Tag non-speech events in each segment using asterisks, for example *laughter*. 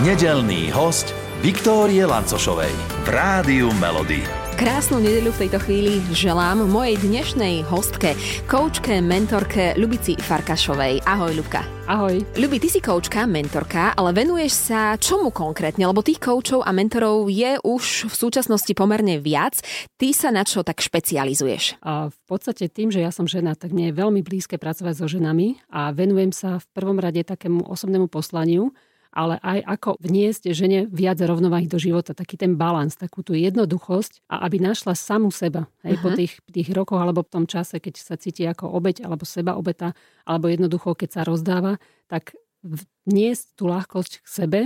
Nedelný host Viktórie Lancošovej v Rádiu Melody. Krásnu nedeľu v tejto chvíli želám mojej dnešnej hostke, koučke, mentorke Lubici Farkašovej. Ahoj, Ľubka. Ahoj. Ľubi, ty si koučka, mentorka, ale venuješ sa čomu konkrétne? Lebo tých koučov a mentorov je už v súčasnosti pomerne viac. Ty sa na čo tak špecializuješ? A v podstate tým, že ja som žena, tak mne je veľmi blízke pracovať so ženami a venujem sa v prvom rade takému osobnému poslaniu, ale aj ako vniesť žene viac rovnováhy do života, taký ten balans, takú tú jednoduchosť a aby našla samu seba. Aj uh-huh. po tých, tých rokoch alebo v tom čase, keď sa cíti ako obeď alebo seba obeta, alebo jednoducho, keď sa rozdáva, tak vniesť tú ľahkosť k sebe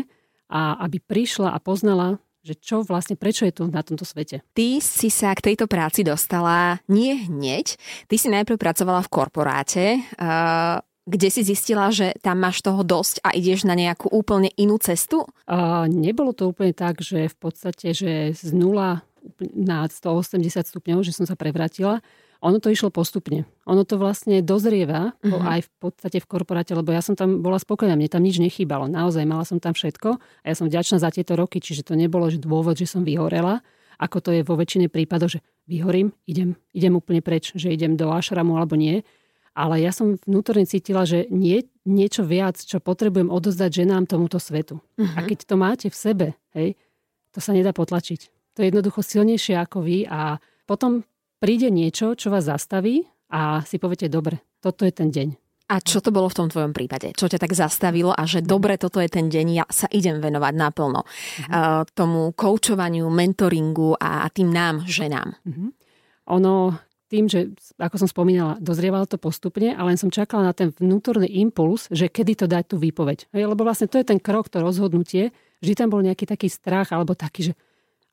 a aby prišla a poznala že čo vlastne, prečo je tu na tomto svete. Ty si sa k tejto práci dostala nie hneď. Ty si najprv pracovala v korporáte. Uh, kde si zistila, že tam máš toho dosť a ideš na nejakú úplne inú cestu? A nebolo to úplne tak, že v podstate, že z nula na 180 stupňov, že som sa prevratila. Ono to išlo postupne. Ono to vlastne dozrieva uh-huh. aj v podstate v korporáte, lebo ja som tam bola spokojná, mne tam nič nechýbalo. Naozaj mala som tam všetko a ja som vďačná za tieto roky, čiže to nebolo že dôvod, že som vyhorela, ako to je vo väčšine prípadov, že vyhorím, idem, idem úplne preč, že idem do ašramu alebo nie ale ja som vnútorne cítila, že nie, niečo viac, čo potrebujem odozdať ženám tomuto svetu. Uh-huh. A mhm. keď to máte v sebe, hej, to sa nedá potlačiť. To je jednoducho silnejšie ako vy a potom príde niečo, čo vás zastaví a si poviete, dobre, toto je ten deň. A čo to bolo v tom tvojom prípade? Čo ťa tak zastavilo a že dobre, toto je ten deň, ja sa idem venovať naplno uh-huh. uh, tomu koučovaniu, mentoringu a, a tým nám, ženám? Uh-huh. Ono, tým, že, ako som spomínala, dozrievalo to postupne, ale len som čakala na ten vnútorný impuls, že kedy to dať tú výpoveď. Lebo vlastne to je ten krok, to rozhodnutie, že tam bol nejaký taký strach, alebo taký, že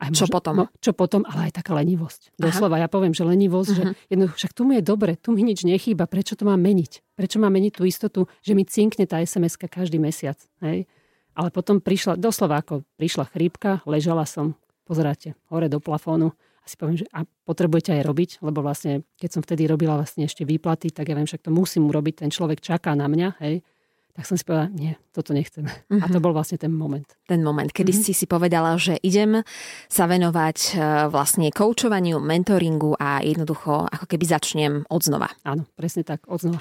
aj čo možno, potom? No, čo potom, ale aj taká lenivosť. Aha. Doslova, ja poviem, že lenivosť, uh-huh. že mhm. jedno, však tu mi je dobre, tu mi nič nechýba, prečo to mám meniť? Prečo mám meniť tú istotu, že mi cinkne tá sms každý mesiac? Hej? Ale potom prišla, doslova ako prišla chrípka, ležala som, pozeráte, hore do plafónu a si poviem, že a potrebujete aj robiť, lebo vlastne, keď som vtedy robila vlastne ešte výplaty, tak ja viem, však to musím urobiť, ten človek čaká na mňa, hej, tak som si povedala, nie, toto nechcem. Uh-huh. A to mhm. bol vlastne ten moment. Ten moment, kedy uh-huh. si si povedala, že idem sa venovať e, vlastne koučovaniu, mentoringu a jednoducho ako keby začnem od znova. Áno, presne tak, od znova.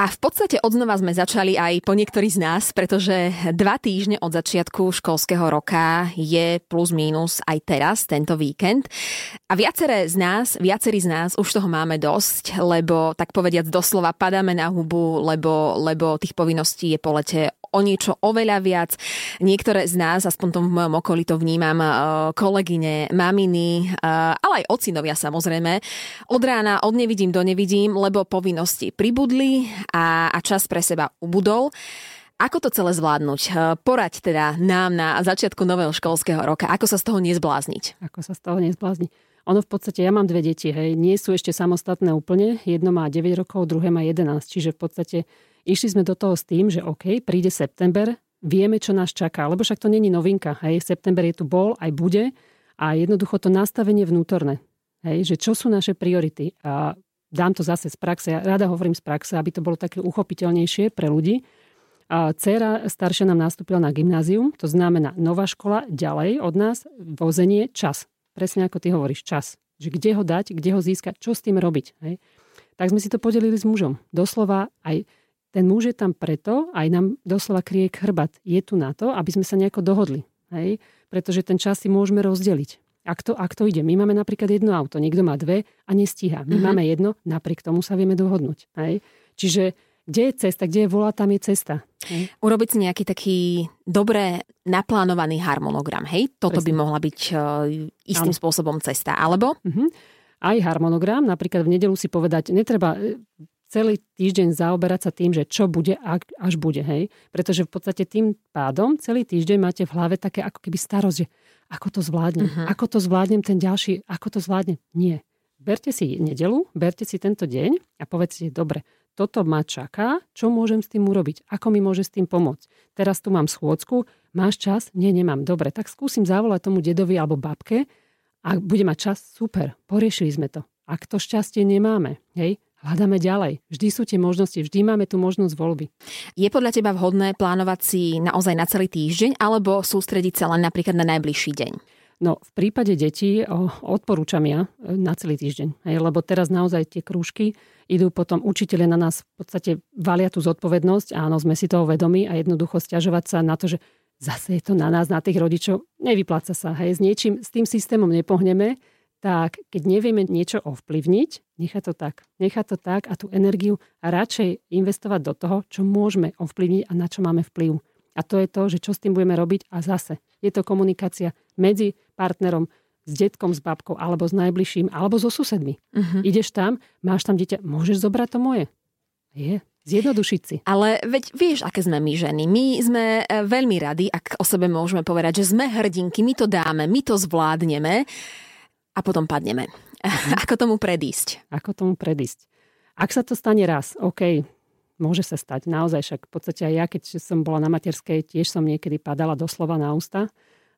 A v podstate odznova sme začali aj po niektorí z nás, pretože dva týždne od začiatku školského roka je plus mínus aj teraz, tento víkend. A viaceré z nás, viacerí z nás už toho máme dosť, lebo tak povediac doslova padáme na hubu, lebo, lebo tých povinností je po lete o niečo oveľa viac. Niektoré z nás, aspoň tom v mojom okolí to vnímam, eh, kolegyne, maminy, eh, ale aj ocinovia samozrejme. Od rána od nevidím do nevidím, lebo povinnosti pribudli a, a čas pre seba ubudol. Ako to celé zvládnuť? Eh, poraď teda nám na začiatku nového školského roka. Ako sa z toho nezblázniť? Ako sa z toho nezblázniť? Ono v podstate, ja mám dve deti, hej, nie sú ešte samostatné úplne. Jedno má 9 rokov, druhé má 11, čiže v podstate Išli sme do toho s tým, že OK, príde september, vieme, čo nás čaká, lebo však to není novinka. Hej, september je tu bol, aj bude a jednoducho to nastavenie vnútorné. Hej, že čo sú naše priority. A dám to zase z praxe, ja rada hovorím z praxe, aby to bolo také uchopiteľnejšie pre ľudí. A dcera staršia nám nastúpila na gymnázium, to znamená nová škola, ďalej od nás vozenie, čas. Presne ako ty hovoríš, čas. Že kde ho dať, kde ho získať, čo s tým robiť. Hej. Tak sme si to podelili s mužom. Doslova aj ten muž je tam preto, aj nám doslova krie chrbat. Je tu na to, aby sme sa nejako dohodli. Hej? Pretože ten čas si môžeme rozdeliť. Ak to, ak to ide, my máme napríklad jedno auto, niekto má dve a nestíha. My uh-huh. máme jedno, napriek tomu sa vieme dohodnúť. Hej? Čiže kde je cesta, kde je vola, tam je cesta. Hej? Urobiť si nejaký taký dobre naplánovaný harmonogram. Hej? Toto Presne. by mohla byť uh, istým ano. spôsobom cesta. Alebo? Uh-huh. Aj harmonogram, napríklad v nedelu si povedať, netreba celý týždeň zaoberať sa tým, že čo bude, ak, až bude, hej. Pretože v podstate tým pádom celý týždeň máte v hlave také ako keby starosť, že ako to zvládnem, uh-huh. ako to zvládnem ten ďalší, ako to zvládnem. Nie. Berte si nedelu, berte si tento deň a povedzte, dobre, toto ma čaká, čo môžem s tým urobiť, ako mi môže s tým pomôcť. Teraz tu mám schôdzku, máš čas? Nie, nemám. Dobre, tak skúsim zavolať tomu dedovi alebo babke a bude mať čas, super, poriešili sme to. Ak to šťastie nemáme, hej, hľadáme ďalej. Vždy sú tie možnosti, vždy máme tú možnosť voľby. Je podľa teba vhodné plánovať si naozaj na celý týždeň alebo sústrediť sa len napríklad na najbližší deň? No, v prípade detí odporúčam ja e, na celý týždeň, hej, lebo teraz naozaj tie krúžky idú potom učiteľe na nás v podstate valia tú zodpovednosť, áno, sme si toho vedomi a jednoducho stiažovať sa na to, že zase je to na nás, na tých rodičov, nevypláca sa, hej, s niečím, s tým systémom nepohneme, tak keď nevieme niečo ovplyvniť, nechá to tak. Nechá to tak a tú energiu a radšej investovať do toho, čo môžeme ovplyvniť a na čo máme vplyv. A to je to, že čo s tým budeme robiť a zase je to komunikácia medzi partnerom, s detkom, s babkou, alebo s najbližším, alebo so susedmi. Uh-huh. Ideš tam, máš tam dieťa, môžeš zobrať to moje. Je, Zjednodušiť si. Ale veď vieš, aké sme my ženy. My sme e, veľmi radi, ak o sebe môžeme povedať, že sme hrdinky, my to dáme, my to zvládneme a potom padneme. Mm. *laughs* Ako tomu predísť? Ako tomu predísť? Ak sa to stane raz, OK, môže sa stať. Naozaj však v podstate aj ja, keď som bola na materskej, tiež som niekedy padala doslova na ústa.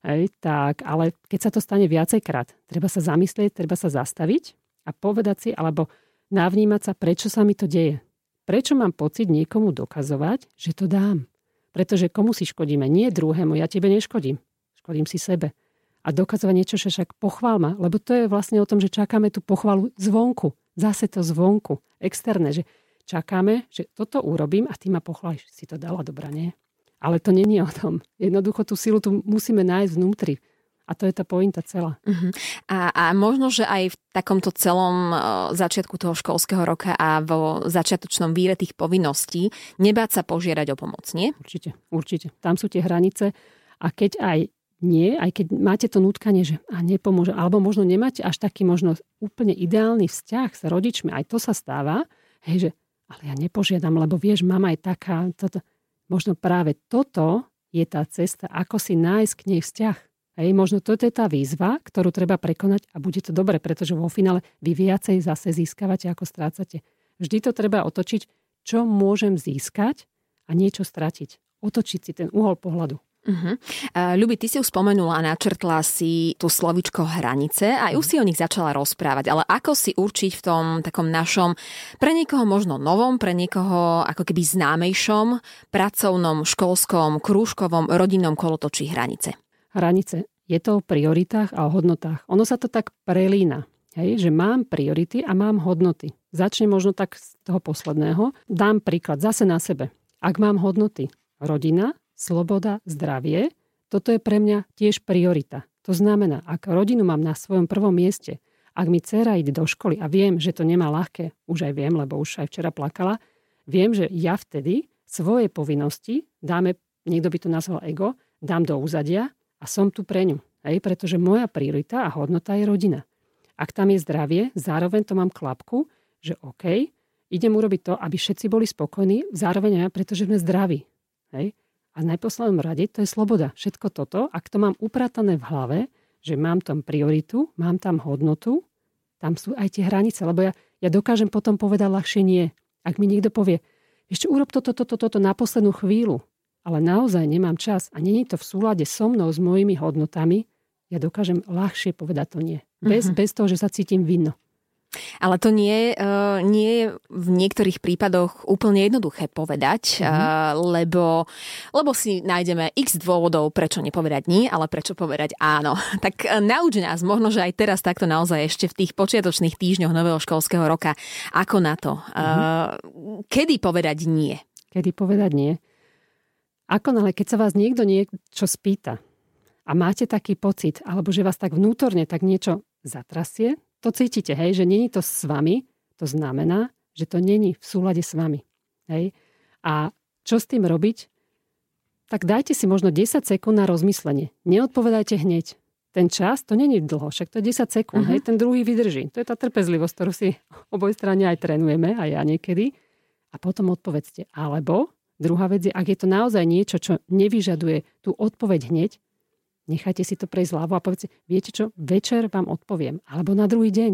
Hej, tak, ale keď sa to stane viacejkrát, treba sa zamyslieť, treba sa zastaviť a povedať si, alebo navnímať sa, prečo sa mi to deje. Prečo mám pocit niekomu dokazovať, že to dám? Pretože komu si škodíme? Nie druhému, ja tebe neškodím. Škodím si sebe a dokazovať niečo, že však pochvál ma, lebo to je vlastne o tom, že čakáme tú pochvalu zvonku, zase to zvonku, externé, že čakáme, že toto urobím a ty ma pochváliš, si to dala dobrá, nie? Ale to není o tom. Jednoducho tú silu tu musíme nájsť vnútri. A to je tá pointa celá. Uh-huh. A, a možno, že aj v takomto celom začiatku toho školského roka a vo začiatočnom víre tých povinností nebáť sa požiadať o pomoc, nie? Určite, určite. Tam sú tie hranice. A keď aj nie, aj keď máte to nutkanie, že a nepomôže, alebo možno nemáte až taký možno úplne ideálny vzťah s rodičmi, aj to sa stáva, hej, že ale ja nepožiadam, lebo vieš, mama je taká, toto. možno práve toto je tá cesta, ako si nájsť k nej vzťah. Hej, možno toto je tá výzva, ktorú treba prekonať a bude to dobre, pretože vo finále vy viacej zase získavate, ako strácate. Vždy to treba otočiť, čo môžem získať a niečo stratiť. Otočiť si ten uhol pohľadu. Uh-huh. Uh, Ľubi, ty si už spomenula, načrtla si tú slovičko hranice a už si o nich začala rozprávať, ale ako si určiť v tom takom našom, pre niekoho možno novom, pre niekoho ako keby známejšom, pracovnom, školskom, krúžkovom, rodinnom kolotočí hranice? Hranice. Je to o prioritách a o hodnotách. Ono sa to tak prelína. Hej, že mám priority a mám hodnoty. Začne možno tak z toho posledného. Dám príklad zase na sebe. Ak mám hodnoty rodina, sloboda, zdravie, toto je pre mňa tiež priorita. To znamená, ak rodinu mám na svojom prvom mieste, ak mi dcera ide do školy a viem, že to nemá ľahké, už aj viem, lebo už aj včera plakala, viem, že ja vtedy svoje povinnosti dáme, niekto by to nazval ego, dám do úzadia a som tu pre ňu. Hej, pretože moja priorita a hodnota je rodina. Ak tam je zdravie, zároveň to mám klapku, že OK, idem urobiť to, aby všetci boli spokojní, zároveň aj pretože sme zdraví. Hej? A v najposlednom rade to je sloboda. Všetko toto, ak to mám upratané v hlave, že mám tam prioritu, mám tam hodnotu, tam sú aj tie hranice, lebo ja, ja dokážem potom povedať ľahšie nie. Ak mi niekto povie, ešte urob toto, toto, toto na poslednú chvíľu, ale naozaj nemám čas a není to v súlade so mnou, s mojimi hodnotami, ja dokážem ľahšie povedať to nie. Bez, uh-huh. bez toho, že sa cítim vinno. Ale to nie, uh, nie je v niektorých prípadoch úplne jednoduché povedať, mm-hmm. lebo, lebo si nájdeme x dôvodov, prečo nepovedať nie, ale prečo povedať áno. *laughs* Tak uh, nauč nás, možno, že aj teraz takto naozaj ešte v tých počiatočných týždňoch nového školského roka, ako na to. Mm-hmm. Kedy povedať nie? Kedy povedať nie? Ako ale keď sa vás niekto niečo spýta a máte taký pocit, alebo že vás tak vnútorne tak niečo zatrasie, to cítite, hej, že není to s vami, to znamená, že to není v súlade s vami. Hej. A čo s tým robiť? Tak dajte si možno 10 sekúnd na rozmyslenie. Neodpovedajte hneď. Ten čas, to není dlho, však to je 10 sekúnd, uh-huh. hej, ten druhý vydrží. To je tá trpezlivosť, ktorú si *laughs* oboj strane aj trénujeme, aj ja niekedy. A potom odpovedzte. Alebo druhá vec je, ak je to naozaj niečo, čo nevyžaduje tú odpoveď hneď, Nechajte si to prejsť ľavo a povedzte, viete čo, večer vám odpoviem, alebo na druhý deň.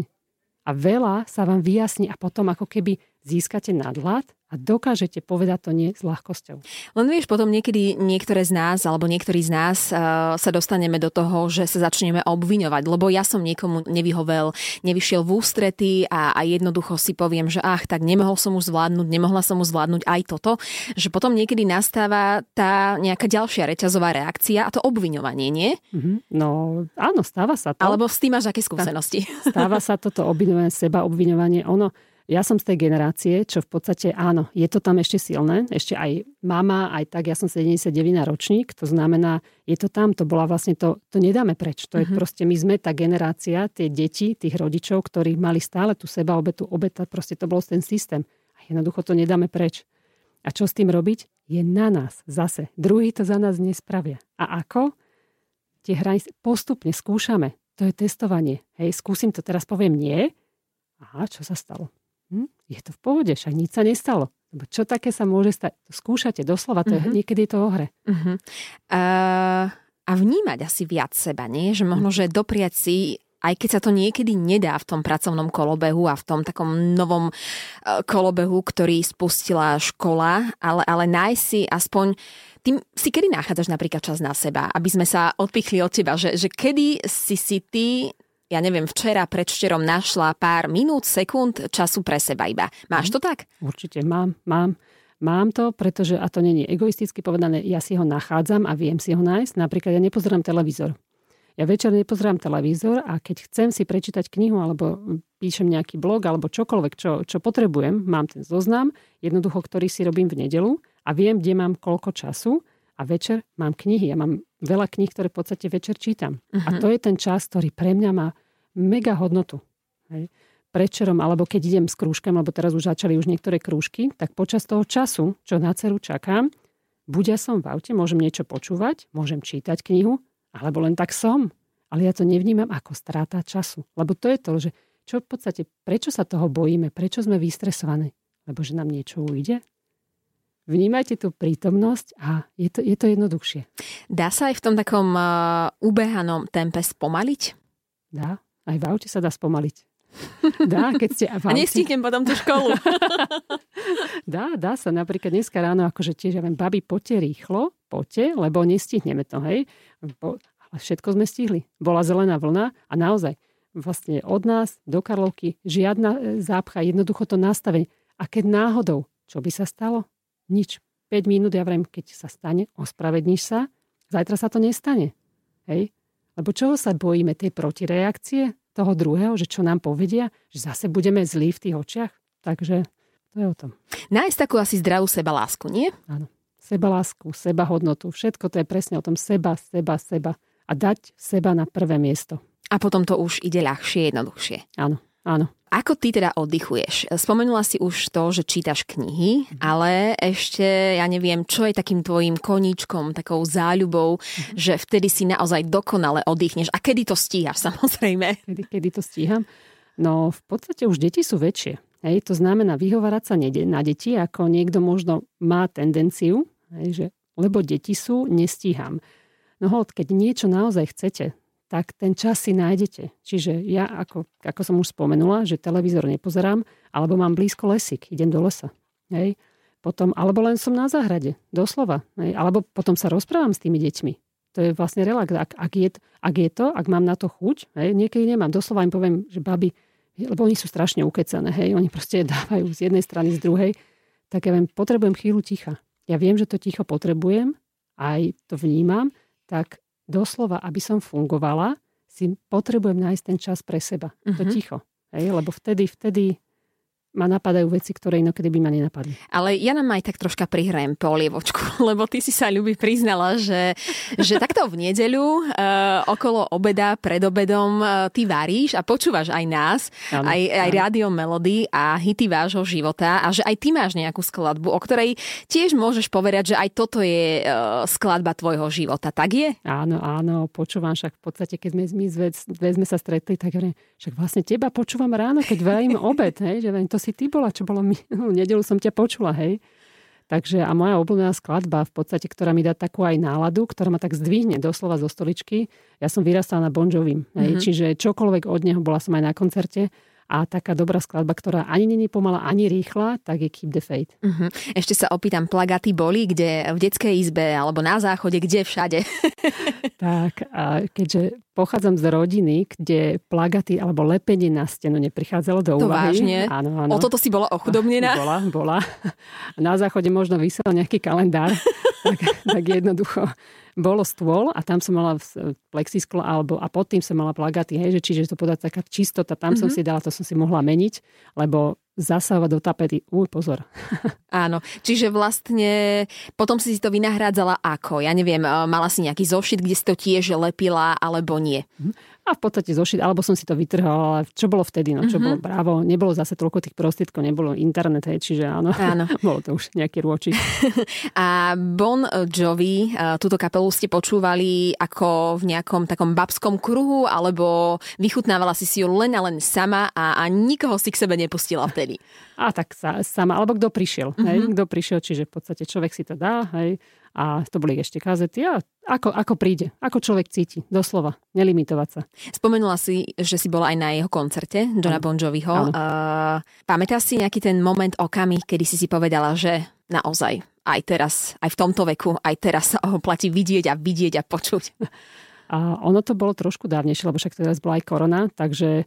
A veľa sa vám vyjasní a potom ako keby získate nadhľad a dokážete povedať to nie s ľahkosťou. Len vieš, potom niekedy niektoré z nás, alebo niektorí z nás uh, sa dostaneme do toho, že sa začneme obviňovať, lebo ja som niekomu nevyhovel, nevyšiel v ústrety a, a jednoducho si poviem, že ach, tak nemohol som už zvládnuť, nemohla som už zvládnuť aj toto, že potom niekedy nastáva tá nejaká ďalšia reťazová reakcia a to obviňovanie, nie? Mm-hmm. No áno, stáva sa to. Alebo s tým máš aké skúsenosti? Stáva sa toto obviňovanie, seba obviňovanie. Ono, ja som z tej generácie, čo v podstate áno, je to tam ešte silné, ešte aj mama, aj tak, ja som 79 ročník, to znamená, je to tam, to bola vlastne to, to nedáme preč. To je uh-huh. proste, my sme tá generácia, tie deti, tých rodičov, ktorí mali stále tú seba obetu, obeta, proste to bol ten systém. A jednoducho to nedáme preč. A čo s tým robiť? Je na nás zase. Druhý to za nás nespravia. A ako? Tie hranice postupne skúšame. To je testovanie. Hej, skúsim to teraz, poviem nie. Aha, čo sa stalo? Hm, je to v pohode, však nič sa nestalo. Lebo čo také sa môže stať? Skúšate doslova, to uh-huh. je, mhm. niekedy je to o hre. Uh-huh. Uh, a vnímať asi viac seba, nie? Že možno, že dopriať si aj keď sa to niekedy nedá v tom pracovnom kolobehu a v tom takom novom kolobehu, ktorý spustila škola, ale, ale nájsť si aspoň tým si kedy nachádzaš napríklad čas na seba, aby sme sa odpichli od teba, že, že kedy si si ty ja neviem, včera, predšterom našla pár minút, sekúnd času pre seba iba. Máš mhm. to tak? Určite mám, mám. Mám to, pretože, a to není egoisticky povedané, ja si ho nachádzam a viem si ho nájsť. Napríklad ja nepozerám televízor. Ja večer nepozerám televízor a keď chcem si prečítať knihu alebo píšem nejaký blog alebo čokoľvek, čo, čo potrebujem, mám ten zoznam, jednoducho, ktorý si robím v nedelu a viem, kde mám koľko času a večer mám knihy. Ja mám veľa kníh, ktoré v podstate večer čítam. Uh-huh. A mhm. to je ten čas, ktorý pre mňa má mega hodnotu. Hej. Prečerom, alebo keď idem s krúžkami, alebo teraz už začali už niektoré krúžky, tak počas toho času, čo na ceru čakám, buď ja som v aute, môžem niečo počúvať, môžem čítať knihu, alebo len tak som. Ale ja to nevnímam ako stráta času. Lebo to je to, že čo v podstate, prečo sa toho bojíme, prečo sme vystresovaní? Lebo že nám niečo ujde? Vnímajte tú prítomnosť a je to, je to jednoduchšie. Dá sa aj v tom takom uh, ubehanom tempe spomaliť? Dá. Aj v aute sa dá spomaliť. *laughs* Dá, keď ste v aute. A nestihnem potom tú školu. *laughs* dá, dá sa. Napríklad dneska ráno, akože tiež, ja viem, babi, poďte rýchlo, poďte, lebo nestihneme to, hej. Ale všetko sme stihli. Bola zelená vlna a naozaj vlastne od nás do Karlovky žiadna e, zápcha, jednoducho to nastavenie. A keď náhodou, čo by sa stalo? Nič. 5 minút, ja vrem, keď sa stane, ospravedníš sa, zajtra sa to nestane. Hej? Lebo čoho sa bojíme? Tej protireakcie? toho druhého, že čo nám povedia, že zase budeme zlí v tých očiach. Takže to je o tom. Nájsť takú asi zdravú sebalásku, nie? Áno. Sebalásku, sebahodnotu, všetko to je presne o tom seba, seba, seba. A dať seba na prvé miesto. A potom to už ide ľahšie, jednoduchšie. Áno, áno. Ako ty teda oddychuješ? Spomenula si už to, že čítaš knihy, mm. ale ešte ja neviem, čo je takým tvojim koníčkom, takou záľubou, mm. že vtedy si naozaj dokonale oddychneš. A kedy to stíhaš *laughs* samozrejme? Kedy, kedy to stíham? No v podstate už deti sú väčšie. Hej, to znamená vyhovárať sa na deti, ako niekto možno má tendenciu, hej, že lebo deti sú, nestíham. No hold, keď niečo naozaj chcete, tak ten čas si nájdete. Čiže ja, ako, ako som už spomenula, že televízor nepozerám, alebo mám blízko lesík, idem do lesa. Hej. Potom, alebo len som na záhrade, doslova. Hej. Alebo potom sa rozprávam s tými deťmi. To je vlastne relax. Ak, ak, je, ak je to, ak mám na to chuť, hej, niekedy nemám. Doslova im poviem, že babi, lebo oni sú strašne ukecané, hej, oni proste *laughs* dávajú z jednej strany, z druhej, tak ja viem, potrebujem chvíľu ticha. Ja viem, že to ticho potrebujem, aj to vnímam, tak doslova, aby som fungovala, si potrebujem nájsť ten čas pre seba. Uh-huh. To mhm. ticho. Hej, lebo vtedy, vtedy ma napadajú veci, ktoré inokedy by ma nenapadli. Ale ja nám aj tak troška prihrajem polievočku, *laughs* lebo ty si sa ľubí priznala, že, že takto v nedeľu uh, okolo obeda, pred obedom uh, ty varíš a počúvaš aj nás, ano, aj, aj rádio Melody a hity vášho života a že aj ty máš nejakú skladbu, o ktorej tiež môžeš povedať, že aj toto je uh, skladba tvojho života. Tak je? Áno, áno, počúvam však v podstate, keď sme, my dve sme sa stretli, tak však vlastne teba počúvam ráno, keď varím obed, hej, že to si ty bola, čo bolo mi, *laughs* no, nedelu som ťa počula, hej. Takže a moja obľúbená skladba v podstate, ktorá mi dá takú aj náladu, ktorá ma tak zdvihne doslova zo stoličky. Ja som vyrastala na Bon Jovi, hej, mm-hmm. čiže čokoľvek od neho, bola som aj na koncerte A taká dobrá skladba, ktorá ani není pomalá, ani rýchla, tak je Keep the Faith. Uh-huh. Ešte sa opýtam, plagaty boli kde? V detskej izbe alebo na záchode, kde všade? *laughs* tak, a keďže pochádzam z rodiny, kde plagaty alebo lepenie na stenu neprichádzalo do to úvahy. vážne? Áno, áno. O toto si bola ochudobnená? Bola, bola. Na záchode možno vysel nejaký kalendár, *laughs* tak, tak jednoducho bolo stôl a tam som mala plexisklo alebo a pod tým som mala plagaty, hej, že čiže to podať taká čistota, tam mm-hmm. som mhm. si dala, to som si mohla meniť, lebo zasávať do tapety, uj, pozor. *laughs* Áno, čiže vlastne potom si si to vynahrádzala ako? Ja neviem, mala si nejaký zošit, kde si to tiež lepila, alebo nie? A v podstate zošiť, alebo som si to vytrhal, ale čo bolo vtedy, no čo mm-hmm. bolo bravo, nebolo zase toľko tých prostriedkov, nebolo internet, hej, čiže áno, áno. *laughs* bolo to už nejaký rôčik. *laughs* a Bon Jovi, túto kapelu ste počúvali ako v nejakom takom babskom kruhu, alebo vychutnávala si si ju len a len sama a, a nikoho si k sebe nepustila vtedy? *laughs* A tak sa, sama, alebo kto prišiel, mm-hmm. hej, mhm. kto prišiel, čiže v podstate človek si to dá, hej, a to boli ešte kazety a ako, ako príde, ako človek cíti, doslova, nelimitovať sa. Spomenula si, že si bola aj na jeho koncerte, Johna Bon Joviho. Uh, pamätáš si nejaký ten moment, okamih, kedy si si povedala, že naozaj, aj teraz, aj v tomto veku, aj teraz sa ho platí vidieť a vidieť a počuť? A ono to bolo trošku dávnejšie, lebo však teraz bola aj korona, takže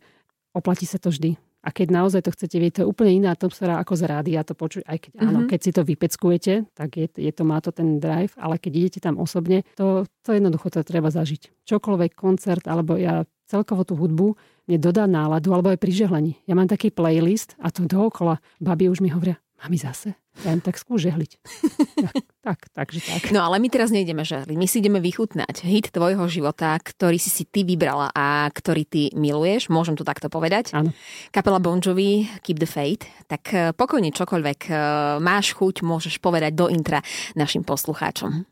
oplatí sa to vždy. A keď naozaj to chcete vidieť, to je úplne iná atmosféra ako z rádia to počuť. Aj keď, mm-hmm. áno, mhm. keď si to vypeckujete, tak je, je to, má to ten drive, ale keď idete tam osobne, to, to jednoducho to treba zažiť. Čokoľvek koncert, alebo ja celkovo tú hudbu mne dodá náladu, alebo aj pri žehlení. Ja mám taký playlist a to dookola babi už mi hovoria, mami zase, ja im tak skús žehliť. tak, *laughs* tak, takže tak. No ale my teraz nejdeme žehliť, my si ideme vychutnať hit tvojho života, ktorý si si ty vybrala a ktorý ty miluješ, môžem to takto povedať. Áno. Kapela Bon Jovi, Keep the Faith, tak eh, pokojne čokoľvek eh, máš chuť, môžeš povedať do intra našim poslucháčom.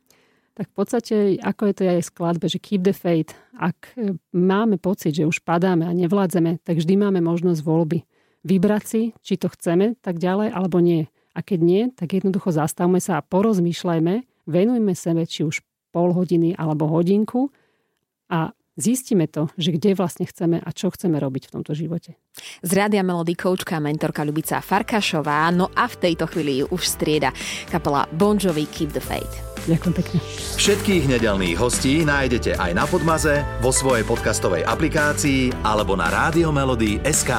Tak v podstate, ako je to aj v skladbe, že keep the faith, ak eh, máme pocit, že už padáme a nevládzeme, tak vždy máme možnosť voľby vybrať si, či to chceme tak ďalej, alebo nie. A keď nie, tak jednoducho zastavme sa a porozmýšľajme, venujme sebe či už pol hodiny alebo hodinku a zistíme to, že kde vlastne chceme a čo chceme robiť v tomto živote. Z Rádia Melody koučka a mentorka Ľubica Farkašová, no a v tejto chvíli už strieda kapela Bon Jovi Keep the Faith. Ďakujem pekne. Všetkých nedelných hostí nájdete aj na Podmaze, vo svojej podcastovej aplikácii alebo na SK.